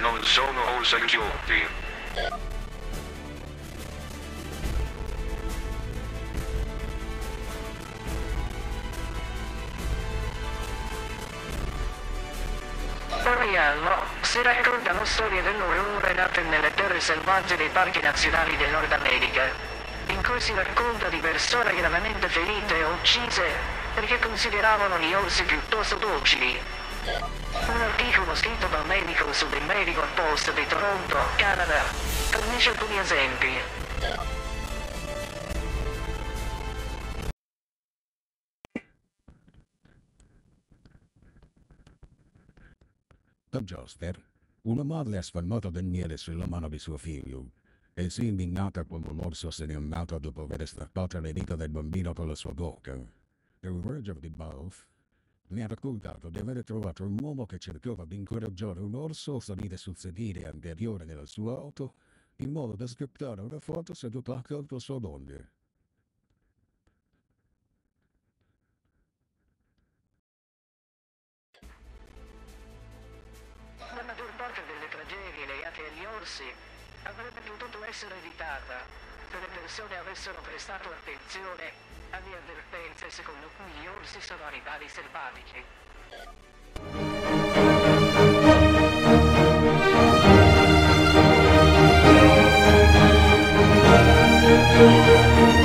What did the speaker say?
Non sono osagiotti. Ogni si raccontano storie dell'orrore nate nelle terre selvagge dei parchi nazionali del Nord America in cui si racconta di persone gravemente ferite o uccise perché consideravano gli orsi piuttosto docili. Un articolo scritto dal medico su The Medical Post di Toronto, Canada, fornisce alcuni esempi. Tom Joster, una madre ha sfalmato del sulla mano di suo figlio e si è indignata quando l'orso se n'è andato dopo aver strappato le dita del bambino con la sua bocca. Il Verge of the Balf mi ha raccontato di aver trovato un uomo che cercava di incoraggiare un orso a salire sul sedile anteriore della sua auto in modo da scattare una foto seduta accanto a sua moglie. La maggior parte delle tragedie legate agli orsi avrebbe potuto essere evitata se le persone avessero prestato attenzione la mia avvertenza secondo cui gli orsi sono rivali selvatici. Thank